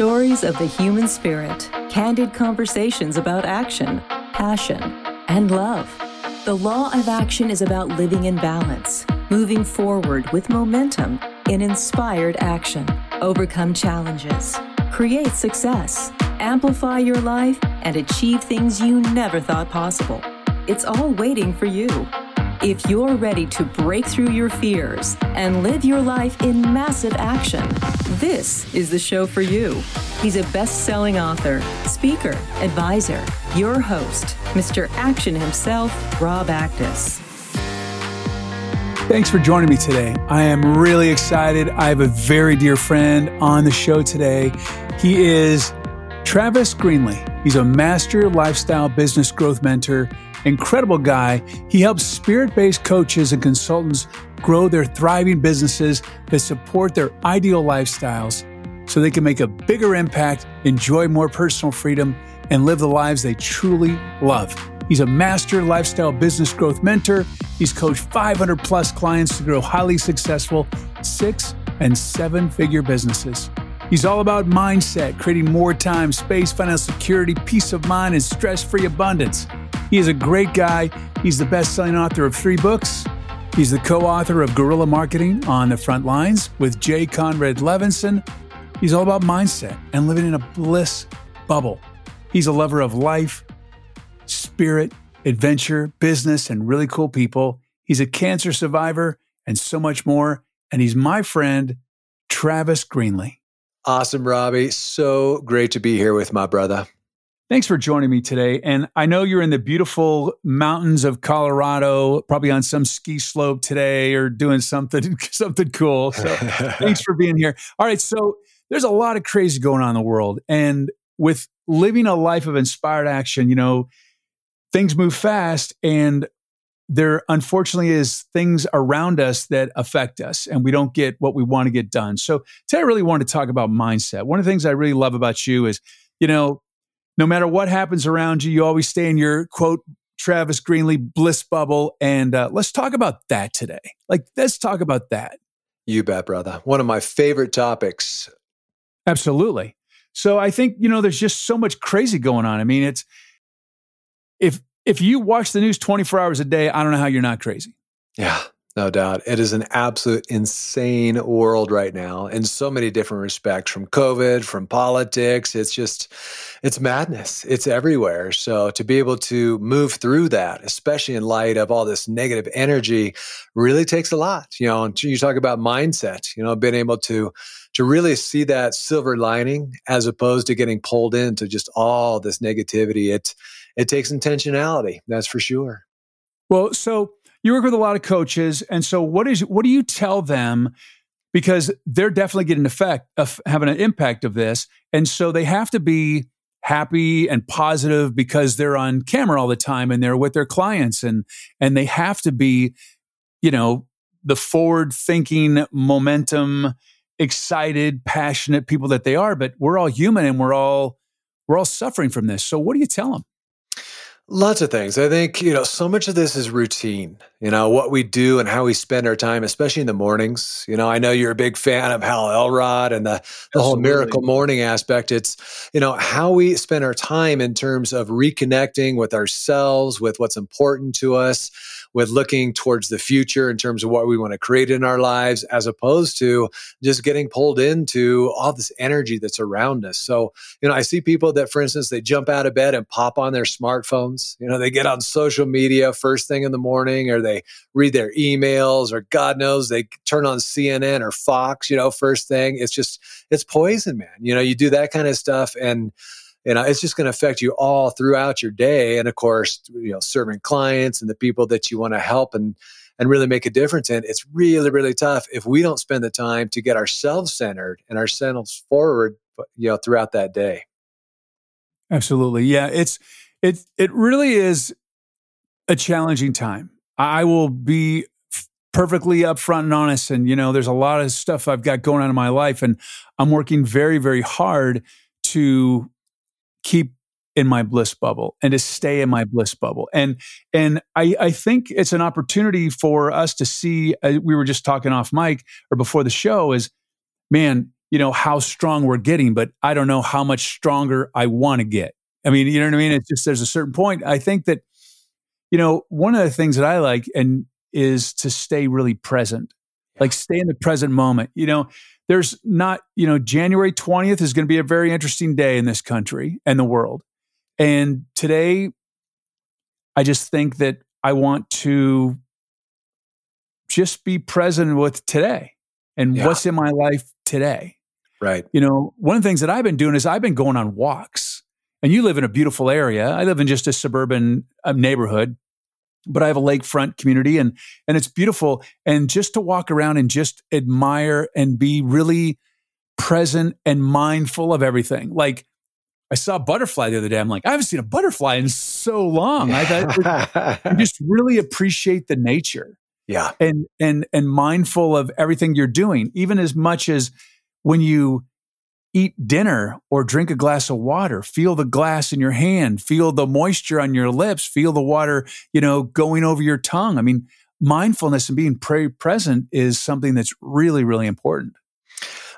stories of the human spirit, candid conversations about action, passion, and love. The Law of Action is about living in balance, moving forward with momentum in inspired action, overcome challenges, create success, amplify your life, and achieve things you never thought possible. It's all waiting for you. If you're ready to break through your fears and live your life in massive action, this is the show for you. He's a best selling author, speaker, advisor, your host, Mr. Action himself, Rob Actis. Thanks for joining me today. I am really excited. I have a very dear friend on the show today. He is Travis Greenlee. He's a master lifestyle business growth mentor incredible guy. He helps spirit based coaches and consultants grow their thriving businesses that support their ideal lifestyles so they can make a bigger impact, enjoy more personal freedom, and live the lives they truly love. He's a master lifestyle business growth mentor. He's coached 500 plus clients to grow highly successful six and seven figure businesses. He's all about mindset, creating more time, space, financial security, peace of mind, and stress free abundance. He is a great guy. He's the best selling author of three books. He's the co author of Guerrilla Marketing on the Front Lines with Jay Conrad Levinson. He's all about mindset and living in a bliss bubble. He's a lover of life, spirit, adventure, business, and really cool people. He's a cancer survivor and so much more. And he's my friend, Travis Greenlee. Awesome, Robbie. So great to be here with my brother. Thanks for joining me today. And I know you're in the beautiful mountains of Colorado, probably on some ski slope today or doing something something cool. So thanks for being here. All right, so there's a lot of crazy going on in the world and with living a life of inspired action, you know, things move fast and there unfortunately is things around us that affect us and we don't get what we want to get done. So today I really want to talk about mindset. One of the things I really love about you is, you know, no matter what happens around you, you always stay in your quote, Travis Greenlee bliss bubble. And uh, let's talk about that today. Like, let's talk about that. You bet, brother. One of my favorite topics. Absolutely. So I think, you know, there's just so much crazy going on. I mean, it's, if, if you watch the news 24 hours a day, I don't know how you're not crazy. Yeah. No doubt. It is an absolute insane world right now in so many different respects from COVID, from politics. It's just, it's madness. It's everywhere. So to be able to move through that, especially in light of all this negative energy, really takes a lot. You know, you talk about mindset, you know, being able to, to really see that silver lining as opposed to getting pulled into just all this negativity. It, it takes intentionality. That's for sure. Well, so you work with a lot of coaches, and so what is what do you tell them? Because they're definitely getting effect of having an impact of this, and so they have to be happy and positive because they're on camera all the time and they're with their clients and and they have to be you know the forward thinking momentum excited passionate people that they are but we're all human and we're all we're all suffering from this so what do you tell them Lots of things. I think, you know, so much of this is routine, you know, what we do and how we spend our time, especially in the mornings. You know, I know you're a big fan of Hal Elrod and the, the whole miracle morning aspect. It's, you know, how we spend our time in terms of reconnecting with ourselves, with what's important to us, with looking towards the future in terms of what we want to create in our lives, as opposed to just getting pulled into all this energy that's around us. So, you know, I see people that, for instance, they jump out of bed and pop on their smartphones. You know, they get on social media first thing in the morning, or they read their emails, or God knows they turn on CNN or Fox, you know, first thing. It's just, it's poison, man. You know, you do that kind of stuff and, you know it's just going to affect you all throughout your day. And of course you know serving clients and the people that you want to help and and really make a difference in it's really really tough. If we don't spend the time to get ourselves centered and ourselves forward you know throughout that day. Absolutely. Yeah it's it it really is a challenging time i will be perfectly upfront and honest and you know there's a lot of stuff i've got going on in my life and i'm working very very hard to keep in my bliss bubble and to stay in my bliss bubble and and i i think it's an opportunity for us to see uh, we were just talking off mic or before the show is man you know, how strong we're getting, but I don't know how much stronger I want to get. I mean, you know what I mean? It's just there's a certain point. I think that, you know, one of the things that I like and is to stay really present, like stay in the present moment. You know, there's not, you know, January 20th is going to be a very interesting day in this country and the world. And today, I just think that I want to just be present with today and yeah. what's in my life today. Right. You know, one of the things that I've been doing is I've been going on walks. And you live in a beautiful area. I live in just a suburban uh, neighborhood, but I have a lakefront community and and it's beautiful and just to walk around and just admire and be really present and mindful of everything. Like I saw a butterfly the other day. I'm like, I haven't seen a butterfly in so long. I, I just really appreciate the nature. Yeah. And and and mindful of everything you're doing, even as much as when you eat dinner or drink a glass of water, feel the glass in your hand, feel the moisture on your lips, feel the water, you know, going over your tongue. I mean, mindfulness and being pre- present is something that's really really important.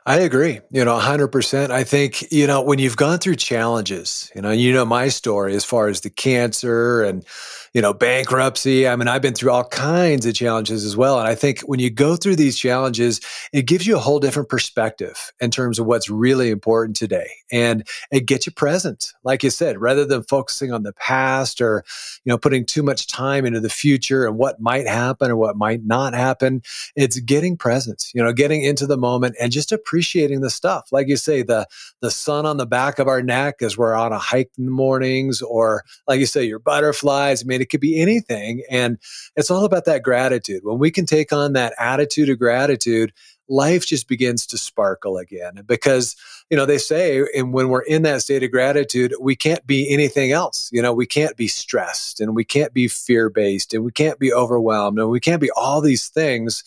I agree, you know, 100%. I think, you know, when you've gone through challenges, you know, you know my story as far as the cancer and, you know, bankruptcy. I mean, I've been through all kinds of challenges as well. And I think when you go through these challenges, it gives you a whole different perspective in terms of what's really important today. And it gets you present, like you said, rather than focusing on the past or, you know, putting too much time into the future and what might happen or what might not happen. It's getting present, you know, getting into the moment and just appreciating the stuff. Like you say, the the sun on the back of our neck as we're on a hike in the mornings, or like you say, your butterflies. It could be anything. And it's all about that gratitude. When we can take on that attitude of gratitude, life just begins to sparkle again because you know they say and when we're in that state of gratitude we can't be anything else you know we can't be stressed and we can't be fear based and we can't be overwhelmed and we can't be all these things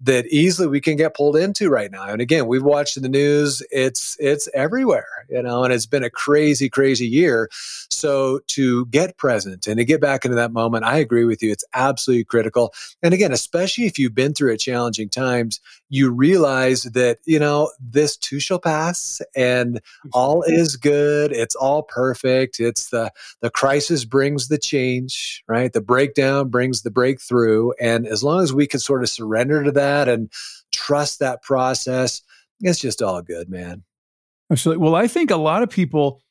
that easily we can get pulled into right now. And again, we've watched the news; it's it's everywhere, you know, and it's been a crazy, crazy year. So to get present and to get back into that moment, I agree with you. It's absolutely critical. And again, especially if you've been through a challenging times, you realize that you know this too shall pass, and all is good. It's all perfect. It's the the crisis brings the change, right? The breakdown brings the breakthrough, and as long as we can sort of surrender to that that and trust that process, it's just all good, man. Absolutely. Well, I think a lot of people,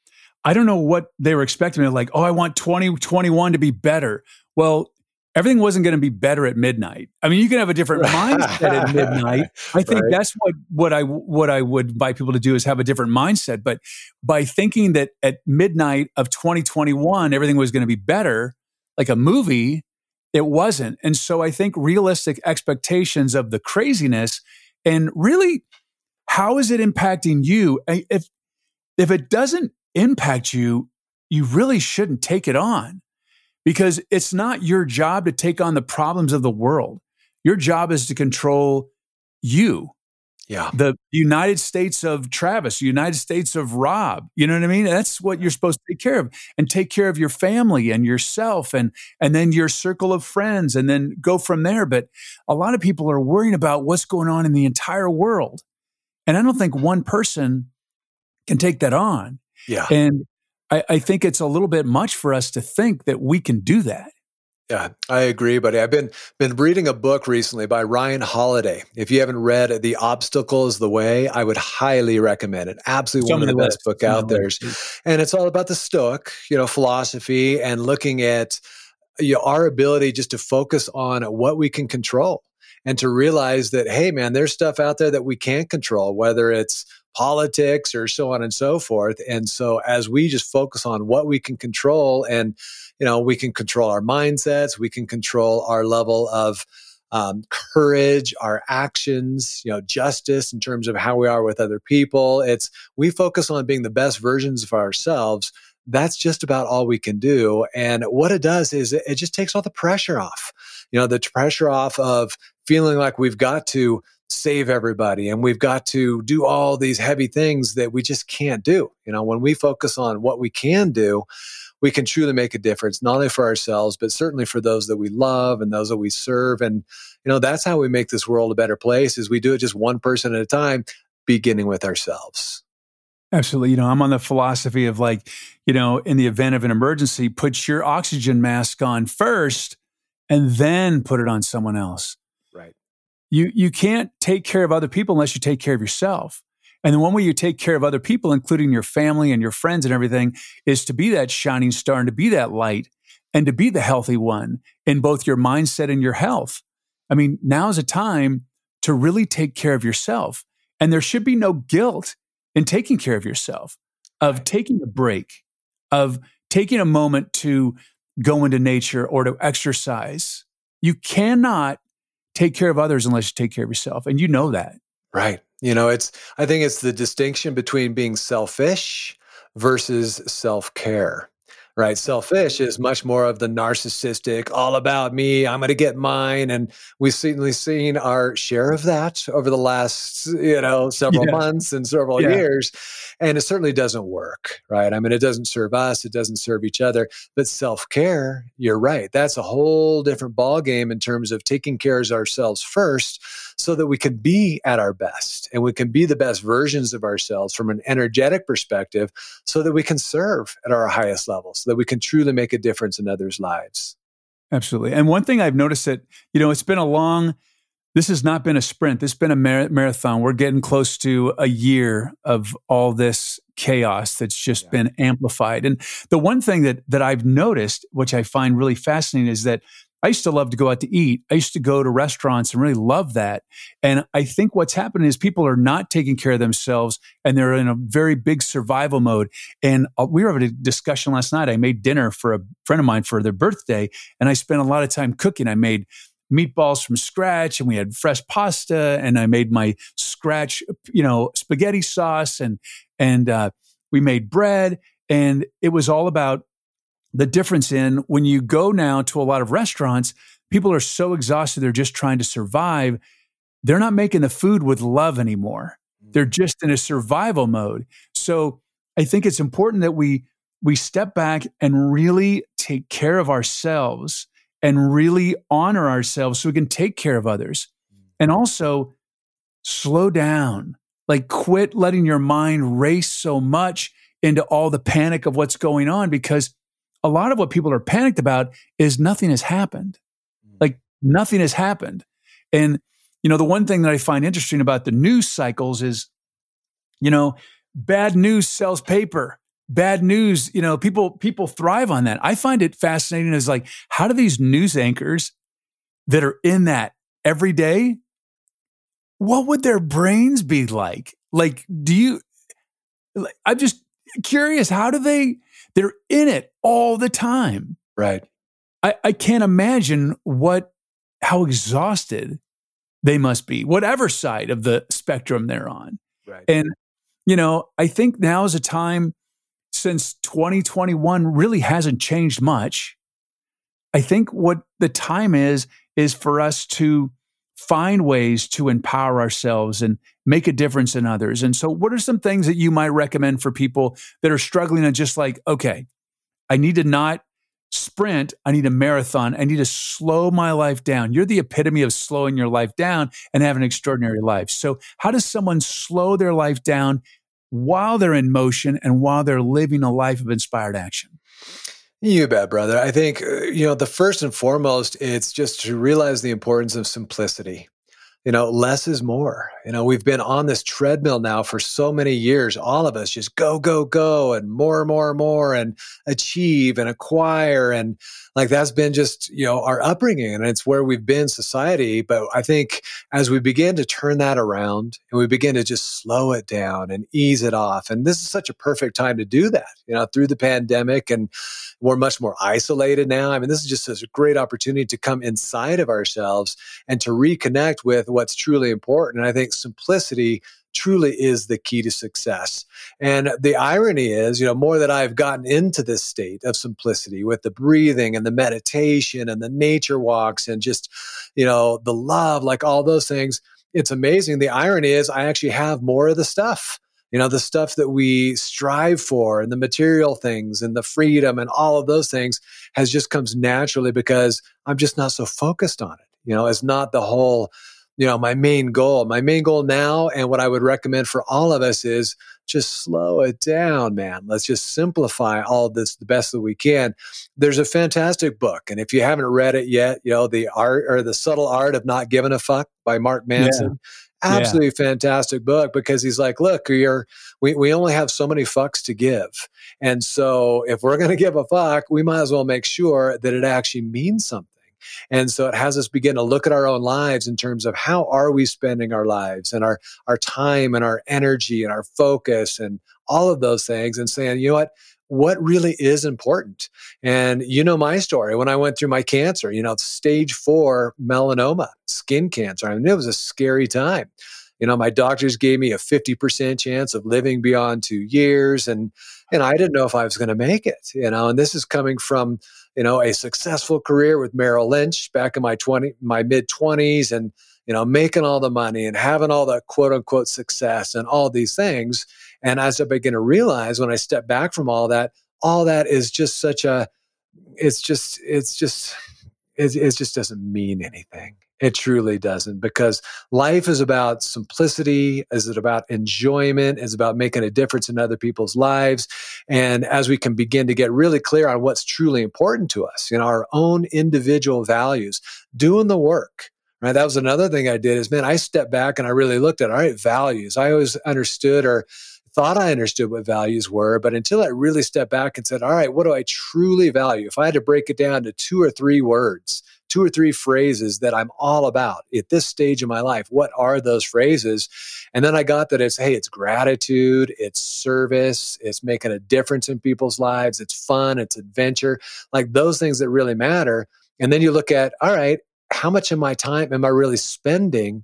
I don't know what they were expecting. They're like, oh, I want 2021 to be better. Well, everything wasn't going to be better at midnight. I mean, you can have a different mindset at midnight. I think right. that's what what I what I would invite people to do is have a different mindset. But by thinking that at midnight of 2021 everything was going to be better, like a movie, it wasn't. And so I think realistic expectations of the craziness and really how is it impacting you? If if it doesn't impact you, you really shouldn't take it on because it's not your job to take on the problems of the world. Your job is to control you yeah. The United States of Travis, United States of Rob. You know what I mean? That's what you're supposed to take care of and take care of your family and yourself and and then your circle of friends and then go from there. But a lot of people are worrying about what's going on in the entire world. And I don't think mm-hmm. one person can take that on. Yeah. And I, I think it's a little bit much for us to think that we can do that. Yeah, I agree, buddy. I've been been reading a book recently by Ryan Holiday. If you haven't read The Obstacle is the Way, I would highly recommend it. Absolutely one of the best book out there. And it's all about the Stoic, you know, philosophy and looking at you know, our ability just to focus on what we can control and to realize that hey man, there's stuff out there that we can't control, whether it's politics or so on and so forth. And so as we just focus on what we can control and you know, we can control our mindsets, we can control our level of um, courage, our actions, you know, justice in terms of how we are with other people. It's we focus on being the best versions of ourselves. That's just about all we can do. And what it does is it, it just takes all the pressure off. You know, the pressure off of feeling like we've got to save everybody and we've got to do all these heavy things that we just can't do. You know, when we focus on what we can do, we can truly make a difference, not only for ourselves, but certainly for those that we love and those that we serve. And, you know, that's how we make this world a better place is we do it just one person at a time. beginning with ourselves. Absolutely. You know, I'm on the philosophy of like, you know, in the event of an emergency, put your oxygen mask on first and then put it on someone else. Right. You you can't take care of other people unless you take care of yourself. And the one way you take care of other people, including your family and your friends and everything, is to be that shining star and to be that light and to be the healthy one in both your mindset and your health. I mean, now's a time to really take care of yourself. And there should be no guilt in taking care of yourself, of taking a break, of taking a moment to go into nature or to exercise. You cannot take care of others unless you take care of yourself. And you know that. Right. You know, it's, I think it's the distinction between being selfish versus self care right? Selfish is much more of the narcissistic, all about me, I'm going to get mine. And we've certainly seen our share of that over the last, you know, several yeah. months and several yeah. years. And it certainly doesn't work, right? I mean, it doesn't serve us, it doesn't serve each other. But self care, you're right. That's a whole different ballgame in terms of taking care of ourselves first so that we can be at our best and we can be the best versions of ourselves from an energetic perspective so that we can serve at our highest level, so that we can truly make a difference in others' lives. Absolutely. And one thing I've noticed that, you know, it's been a long, this has not been a sprint. This has been a mar- marathon. We're getting close to a year of all this chaos that's just yeah. been amplified. And the one thing that that I've noticed, which I find really fascinating, is that I used to love to go out to eat. I used to go to restaurants and really love that. And I think what's happening is people are not taking care of themselves and they're in a very big survival mode. And uh, we were having a discussion last night. I made dinner for a friend of mine for their birthday and I spent a lot of time cooking. I made meatballs from scratch and we had fresh pasta and I made my scratch, you know, spaghetti sauce and, and, uh, we made bread and it was all about the difference in when you go now to a lot of restaurants, people are so exhausted, they're just trying to survive. They're not making the food with love anymore. Mm. They're just in a survival mode. So I think it's important that we we step back and really take care of ourselves and really honor ourselves so we can take care of others. Mm. And also slow down. Like quit letting your mind race so much into all the panic of what's going on because a lot of what people are panicked about is nothing has happened. Mm. Like nothing has happened. And, you know, the one thing that I find interesting about the news cycles is, you know, bad news sells paper. Bad news, you know, people people thrive on that. I find it fascinating as like, how do these news anchors that are in that every day, what would their brains be like? Like, do you I'm just curious, how do they they're in it all the time. Right. I, I can't imagine what how exhausted they must be, whatever side of the spectrum they're on. Right. And, you know, I think now is a time since 2021 really hasn't changed much. I think what the time is, is for us to find ways to empower ourselves and make a difference in others. And so, what are some things that you might recommend for people that are struggling and just like, okay, I need to not sprint, I need a marathon, I need to slow my life down. You're the epitome of slowing your life down and have an extraordinary life. So, how does someone slow their life down while they're in motion and while they're living a life of inspired action? You bet, brother. I think, uh, you know, the first and foremost, it's just to realize the importance of simplicity. You know, less is more. You know, we've been on this treadmill now for so many years. All of us just go, go, go, and more, more, more, and achieve and acquire. And like that's been just, you know, our upbringing and it's where we've been society. But I think as we begin to turn that around and we begin to just slow it down and ease it off, and this is such a perfect time to do that, you know, through the pandemic and we're much more isolated now. I mean, this is just a great opportunity to come inside of ourselves and to reconnect with what's truly important. And I think simplicity truly is the key to success. And the irony is, you know, more that I've gotten into this state of simplicity with the breathing and the meditation and the nature walks and just, you know, the love, like all those things, it's amazing. The irony is, I actually have more of the stuff you know the stuff that we strive for and the material things and the freedom and all of those things has just comes naturally because i'm just not so focused on it you know it's not the whole you know, my main goal. My main goal now, and what I would recommend for all of us is just slow it down, man. Let's just simplify all this the best that we can. There's a fantastic book, and if you haven't read it yet, you know, the art or the subtle art of not giving a fuck by Mark Manson. Yeah absolutely yeah. fantastic book because he's like, look, you're we, we only have so many fucks to give. And so if we're gonna give a fuck, we might as well make sure that it actually means something. And so it has us begin to look at our own lives in terms of how are we spending our lives and our, our time and our energy and our focus and all of those things and saying, you know what? What really is important? And you know my story when I went through my cancer, you know, stage four melanoma, skin cancer. I mean, it was a scary time you know my doctors gave me a 50% chance of living beyond two years and and i didn't know if i was going to make it you know and this is coming from you know, a successful career with Merrill Lynch back in my 20, my mid 20s and, you know, making all the money and having all the quote unquote success and all these things. And as I begin to realize when I step back from all that, all that is just such a, it's just, it's just, it, it just doesn't mean anything. It truly doesn't because life is about simplicity. Is it about enjoyment? Is about making a difference in other people's lives? And as we can begin to get really clear on what's truly important to us, know, our own individual values, doing the work, right? That was another thing I did is, man, I stepped back and I really looked at, all right, values. I always understood or thought I understood what values were, but until I really stepped back and said, all right, what do I truly value? If I had to break it down to two or three words, two or three phrases that I'm all about at this stage of my life. What are those phrases? And then I got that it's, hey, it's gratitude, it's service, it's making a difference in people's lives, it's fun, it's adventure, like those things that really matter. And then you look at, all right, how much of my time am I really spending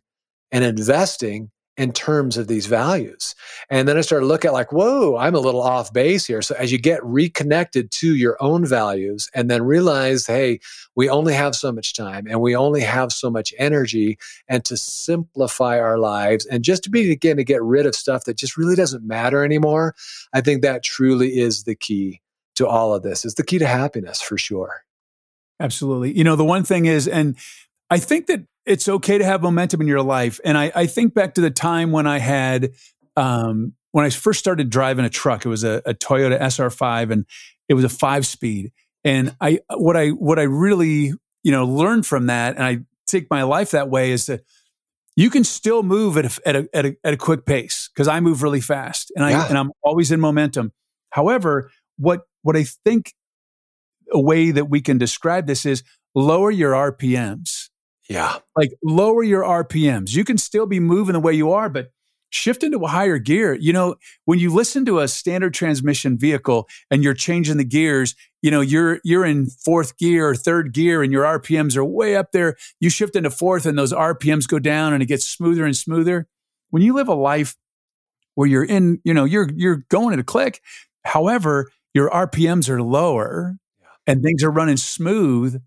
and investing in terms of these values. And then I started to look at like, whoa, I'm a little off base here. So as you get reconnected to your own values and then realize, hey, we only have so much time and we only have so much energy and to simplify our lives and just to begin to get rid of stuff that just really doesn't matter anymore. I think that truly is the key to all of this. It's the key to happiness for sure. Absolutely. You know, the one thing is, and I think that it's okay to have momentum in your life. And I, I think back to the time when I had, um, when I first started driving a truck, it was a, a Toyota SR5 and it was a five speed. And I, what I, what I really, you know, learned from that, and I take my life that way is that you can still move at a, at a, at a, at a quick pace because I move really fast and I, yeah. and I'm always in momentum. However, what, what I think a way that we can describe this is lower your RPMs yeah. Like lower your RPMs. You can still be moving the way you are, but shift into a higher gear. You know, when you listen to a standard transmission vehicle and you're changing the gears, you know, you're you're in fourth gear or third gear and your RPMs are way up there. You shift into fourth and those RPMs go down and it gets smoother and smoother. When you live a life where you're in, you know, you're you're going at a click. However, your RPMs are lower yeah. and things are running smooth.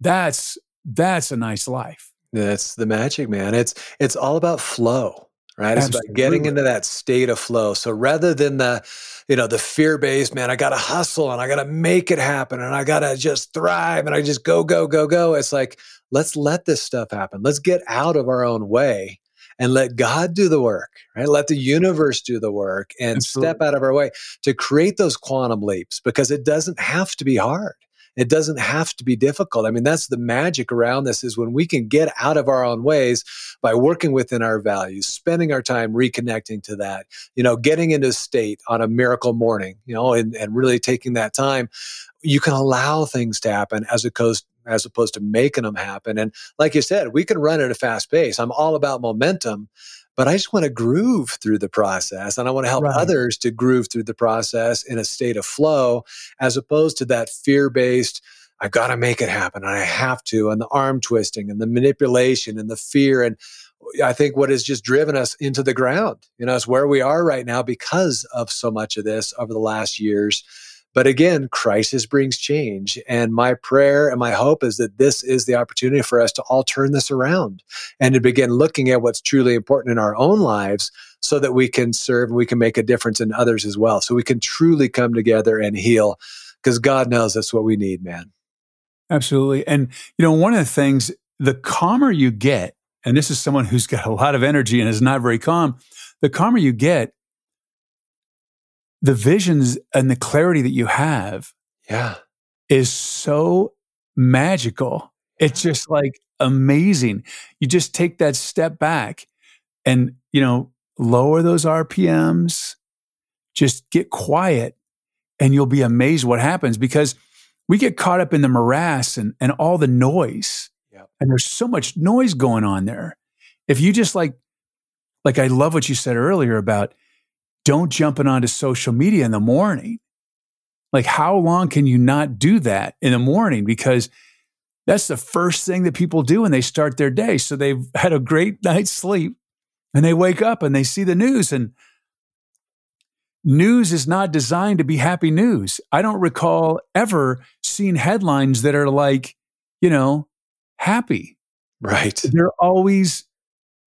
That's that's a nice life. That's the magic, man. It's it's all about flow, right? It's about getting into that state of flow. So rather than the, you know, the fear-based, man, I gotta hustle and I gotta make it happen and I gotta just thrive and I just go, go, go, go. It's like, let's let this stuff happen. Let's get out of our own way and let God do the work, right? Let the universe do the work and Absolutely. step out of our way to create those quantum leaps because it doesn't have to be hard. It doesn't have to be difficult. I mean, that's the magic around this is when we can get out of our own ways by working within our values, spending our time reconnecting to that, you know, getting into state on a miracle morning, you know, and, and really taking that time, you can allow things to happen as opposed as opposed to making them happen. And like you said, we can run at a fast pace. I'm all about momentum, but I just want to groove through the process and I want to help right. others to groove through the process in a state of flow as opposed to that fear based, I've got to make it happen and I have to, and the arm twisting and the manipulation and the fear. And I think what has just driven us into the ground, you know, is where we are right now because of so much of this over the last years. But again, crisis brings change. And my prayer and my hope is that this is the opportunity for us to all turn this around and to begin looking at what's truly important in our own lives so that we can serve and we can make a difference in others as well. So we can truly come together and heal because God knows that's what we need, man. Absolutely. And, you know, one of the things, the calmer you get and this is someone who's got a lot of energy and is not very calm, the calmer you get, the visions and the clarity that you have yeah. is so magical. It's just like amazing. You just take that step back and, you know, lower those RPMs, just get quiet, and you'll be amazed what happens because we get caught up in the morass and, and all the noise. Yep. And there's so much noise going on there. If you just like, like I love what you said earlier about don't jumping onto social media in the morning. Like, how long can you not do that in the morning? Because that's the first thing that people do when they start their day. So they've had a great night's sleep and they wake up and they see the news and news is not designed to be happy news. I don't recall ever seeing headlines that are like, you know, happy. Right. They're always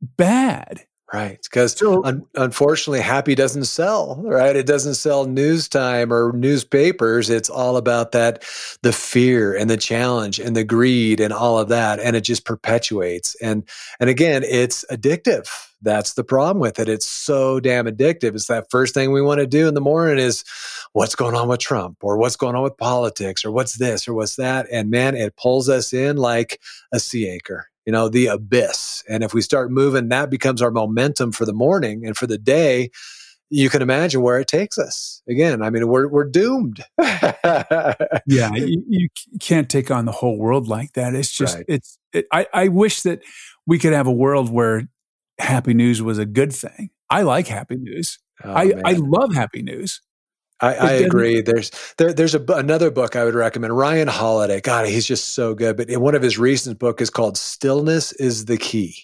bad. Right. Because so, un- unfortunately, happy doesn't sell, right? It doesn't sell news time or newspapers. It's all about that the fear and the challenge and the greed and all of that. And it just perpetuates. And and again, it's addictive. That's the problem with it. It's so damn addictive. It's that first thing we want to do in the morning is what's going on with Trump or what's going on with politics or what's this or what's that. And man, it pulls us in like a sea anchor you know, the abyss. And if we start moving, that becomes our momentum for the morning and for the day. You can imagine where it takes us. Again, I mean, we're we're doomed. yeah, you, you, can't take on the whole world like that. It's just right. it's. It, I I wish that we could have a world where happy news was a good thing. I like happy news. Oh, I man. I love happy news. I, I agree. There's there, there's a, another book I would recommend. Ryan Holiday. God, he's just so good. But in one of his recent book is called "Stillness is the Key."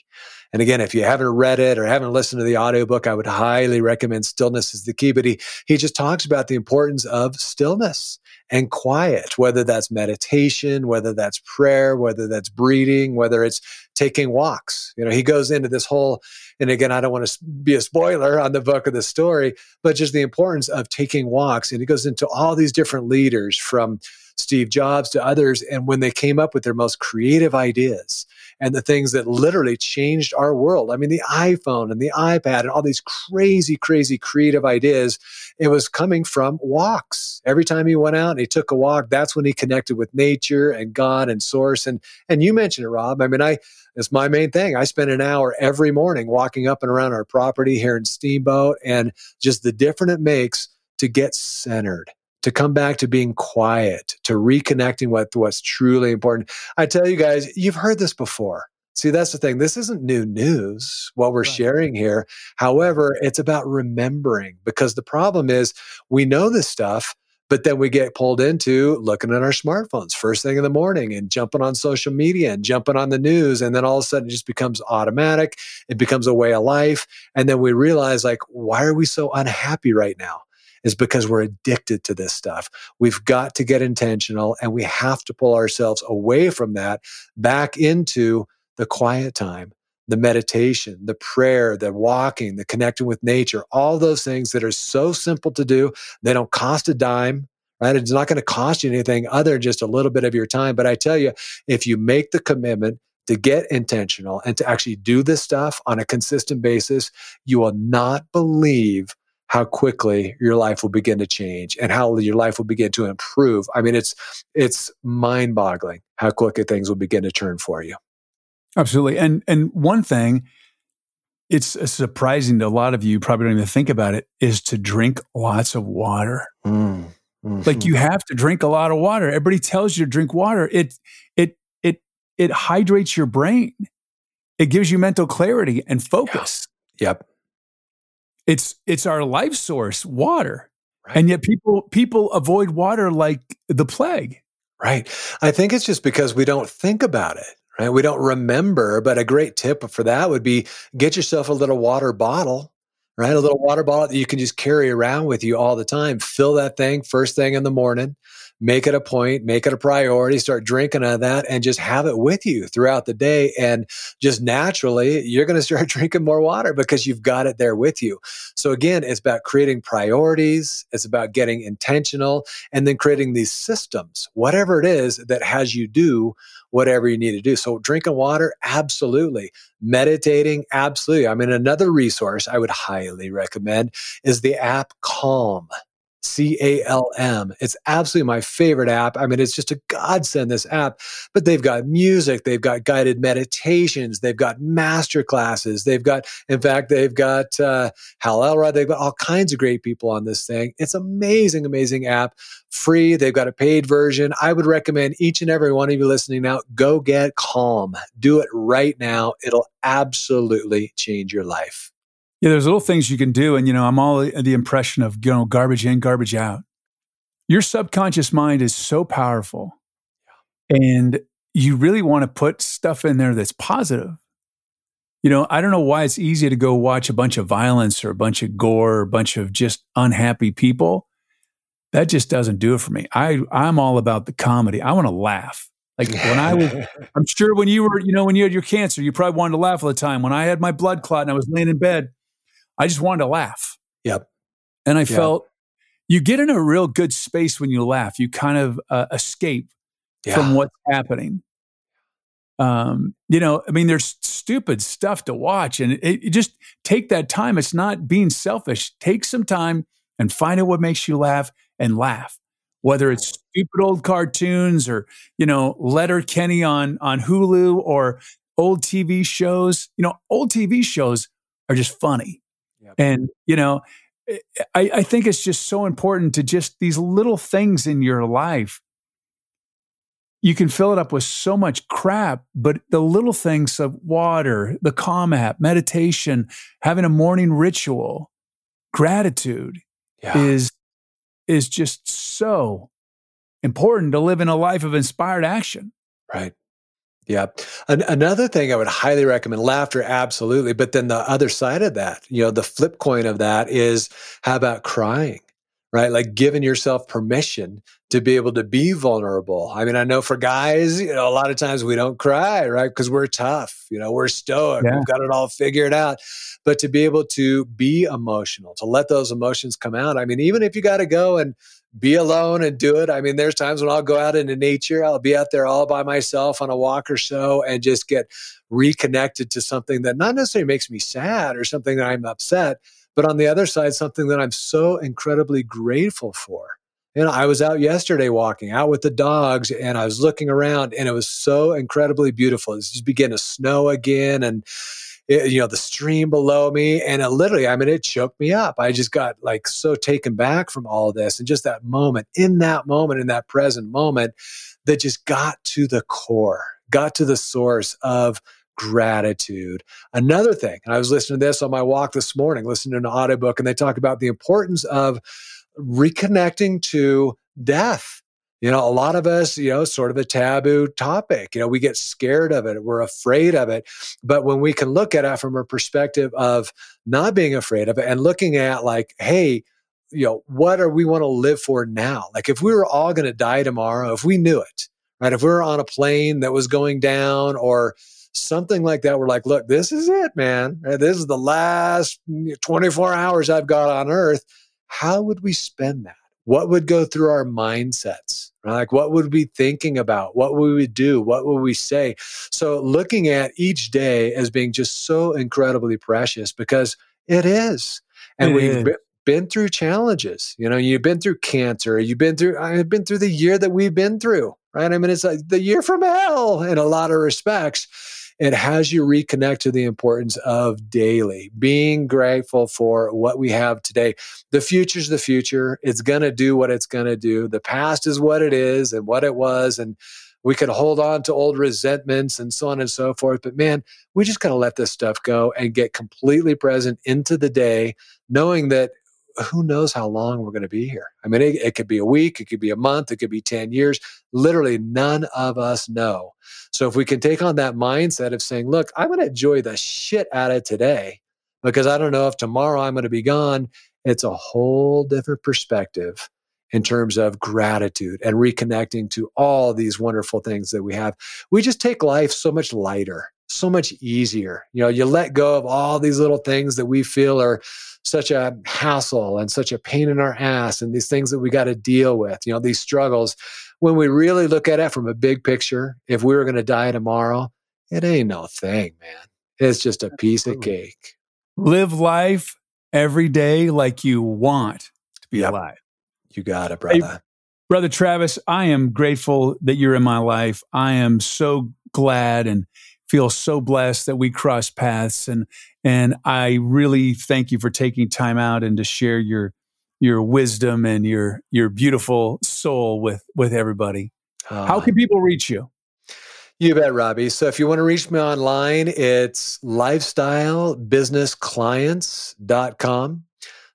And again, if you haven't read it or haven't listened to the audiobook, I would highly recommend Stillness is the Key. But he he just talks about the importance of stillness and quiet, whether that's meditation, whether that's prayer, whether that's breathing, whether it's taking walks. You know, he goes into this whole, and again, I don't want to be a spoiler on the book of the story, but just the importance of taking walks. And he goes into all these different leaders from Steve Jobs to others, and when they came up with their most creative ideas and the things that literally changed our world. I mean, the iPhone and the iPad and all these crazy, crazy creative ideas, it was coming from walks. Every time he went out and he took a walk, that's when he connected with nature and God and source. And and you mentioned it, Rob. I mean, I it's my main thing. I spend an hour every morning walking up and around our property here in Steamboat and just the difference it makes to get centered to come back to being quiet, to reconnecting with what's truly important. I tell you guys, you've heard this before. See, that's the thing. This isn't new news, what we're right. sharing here. However, it's about remembering because the problem is we know this stuff, but then we get pulled into looking at our smartphones first thing in the morning and jumping on social media and jumping on the news. And then all of a sudden it just becomes automatic. It becomes a way of life. And then we realize, like, why are we so unhappy right now? Is because we're addicted to this stuff. We've got to get intentional and we have to pull ourselves away from that back into the quiet time, the meditation, the prayer, the walking, the connecting with nature, all those things that are so simple to do. They don't cost a dime. Right? It's not going to cost you anything other than just a little bit of your time. But I tell you, if you make the commitment to get intentional and to actually do this stuff on a consistent basis, you will not believe how quickly your life will begin to change and how your life will begin to improve. I mean, it's it's mind-boggling how quickly things will begin to turn for you. Absolutely. And and one thing it's surprising to a lot of you probably don't even think about it is to drink lots of water. Mm, mm-hmm. Like you have to drink a lot of water. Everybody tells you to drink water. It it it it hydrates your brain. It gives you mental clarity and focus. Yeah. Yep. It's it's our life source, water. Right. And yet people people avoid water like the plague. Right. I think it's just because we don't think about it, right? We don't remember, but a great tip for that would be get yourself a little water bottle, right? A little water bottle that you can just carry around with you all the time. Fill that thing first thing in the morning. Make it a point, make it a priority, start drinking of that and just have it with you throughout the day. And just naturally, you're going to start drinking more water because you've got it there with you. So again, it's about creating priorities. It's about getting intentional and then creating these systems, whatever it is that has you do whatever you need to do. So drinking water, absolutely. Meditating, absolutely. I mean, another resource I would highly recommend is the app Calm. C A L M. It's absolutely my favorite app. I mean, it's just a godsend, this app. But they've got music, they've got guided meditations, they've got master classes, they've got, in fact, they've got uh, Hal Elrod, they've got all kinds of great people on this thing. It's amazing, amazing app. Free. They've got a paid version. I would recommend each and every one of you listening now go get calm. Do it right now. It'll absolutely change your life. Yeah, there's little things you can do. And, you know, I'm all the impression of, you know, garbage in, garbage out. Your subconscious mind is so powerful. And you really want to put stuff in there that's positive. You know, I don't know why it's easy to go watch a bunch of violence or a bunch of gore or a bunch of just unhappy people. That just doesn't do it for me. I, I'm all about the comedy. I want to laugh. Like when I was, I'm sure when you were, you know, when you had your cancer, you probably wanted to laugh all the time. When I had my blood clot and I was laying in bed, I just wanted to laugh. Yep. And I yep. felt you get in a real good space when you laugh. You kind of uh, escape yeah. from what's happening. Um, you know, I mean, there's stupid stuff to watch, and it, it just take that time. It's not being selfish. Take some time and find out what makes you laugh and laugh. Whether it's stupid old cartoons or you know Letterkenny on on Hulu or old TV shows. You know, old TV shows are just funny. And, you know, eh, I, I think it's just so important to just these little things in your life. You can fill it up with so much crap, but the little things of water, the calm app, meditation, having a morning ritual, gratitude yeah. is is just so important to live in a life of inspired action. Right. Yeah. An- another thing I would highly recommend laughter, absolutely. But then the other side of that, you know, the flip coin of that is how about crying, right? Like giving yourself permission to be able to be vulnerable. I mean, I know for guys, you know, a lot of times we don't cry, right? Because we're tough, you know, we're stoic, yeah. we've got it all figured out. But to be able to be emotional, to let those emotions come out. I mean, even if you got to go and be alone and do it. I mean, there's times when I'll go out into nature, I'll be out there all by myself on a walk or so and just get reconnected to something that not necessarily makes me sad or something that I'm upset, but on the other side, something that I'm so incredibly grateful for. You know, I was out yesterday walking out with the dogs and I was looking around and it was so incredibly beautiful. It's just beginning to snow again and it, you know, the stream below me. And it literally, I mean, it choked me up. I just got like so taken back from all this. And just that moment, in that moment, in that present moment, that just got to the core, got to the source of gratitude. Another thing, and I was listening to this on my walk this morning, listening to an audiobook, and they talk about the importance of reconnecting to death you know, a lot of us, you know, sort of a taboo topic. You know, we get scared of it, we're afraid of it. But when we can look at it from a perspective of not being afraid of it and looking at, like, hey, you know, what are we want to live for now? Like, if we were all going to die tomorrow, if we knew it, right? If we were on a plane that was going down or something like that, we're like, look, this is it, man. This is the last 24 hours I've got on earth. How would we spend that? What would go through our mindsets? Like, what would we be thinking about? What would we do? What would we say? So, looking at each day as being just so incredibly precious because it is. And it we've is. been through challenges. You know, you've been through cancer. You've been through, I've been through the year that we've been through, right? I mean, it's like the year from hell in a lot of respects it has you reconnect to the importance of daily being grateful for what we have today. The future's the future. It's going to do what it's going to do. The past is what it is and what it was. And we could hold on to old resentments and so on and so forth. But man, we just got to let this stuff go and get completely present into the day, knowing that who knows how long we're going to be here. I mean, it, it, could be a week, it could be a month, it could be 10 years. Literally, none of us know. So, if we can take on that mindset of saying, look, I'm going to enjoy the shit out of today because I don't know if tomorrow I'm going to be gone, it's a whole different perspective. in terms of gratitude and reconnecting to all these wonderful things that we have. We just take life so much lighter, so much easier. You know, you let go of all these little things that we feel are such a hassle and such a pain in our ass and these things that we got to deal with, you know, these struggles. When we really look at it from a big picture, if we were going to die tomorrow, it ain't no thing, man. It's just a piece of cake. Live life every day like you want to be yep. alive. You got it, brother. Hey, brother Travis, I am grateful that you're in my life. I am so glad and feel so blessed that we cross paths and and I really thank you for taking time out and to share your your wisdom and your your beautiful soul with with everybody. Uh, How can people reach you? You bet, Robbie. So if you want to reach me online, it's lifestylebusinessclients.com.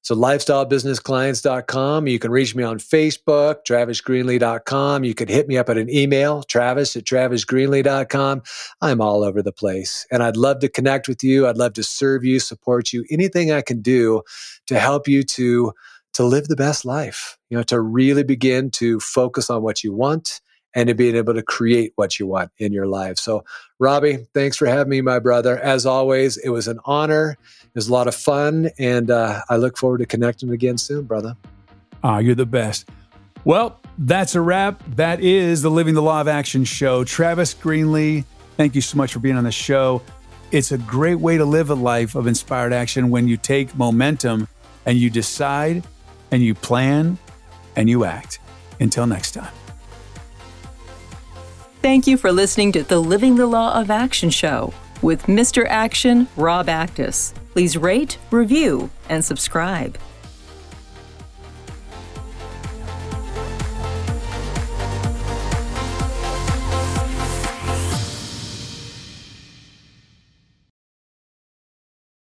So lifestylebusinessclients.com. You can reach me on Facebook, travisgreenlee.com. You could hit me up at an email, travis at travisgreenlee.com. I'm all over the place. And I'd love to connect with you. I'd love to serve you, support you, anything I can do to help you to to live the best life, you know, to really begin to focus on what you want and to being able to create what you want in your life. So, Robbie, thanks for having me, my brother. As always, it was an honor. It was a lot of fun, and uh, I look forward to connecting again soon, brother. Ah, you're the best. Well, that's a wrap. That is the Living the Law of Action show. Travis Greenlee, thank you so much for being on the show. It's a great way to live a life of inspired action when you take momentum and you decide and you plan and you act. Until next time. Thank you for listening to the Living the Law of Action show with Mr. Action, Rob Actis. Please rate, review, and subscribe.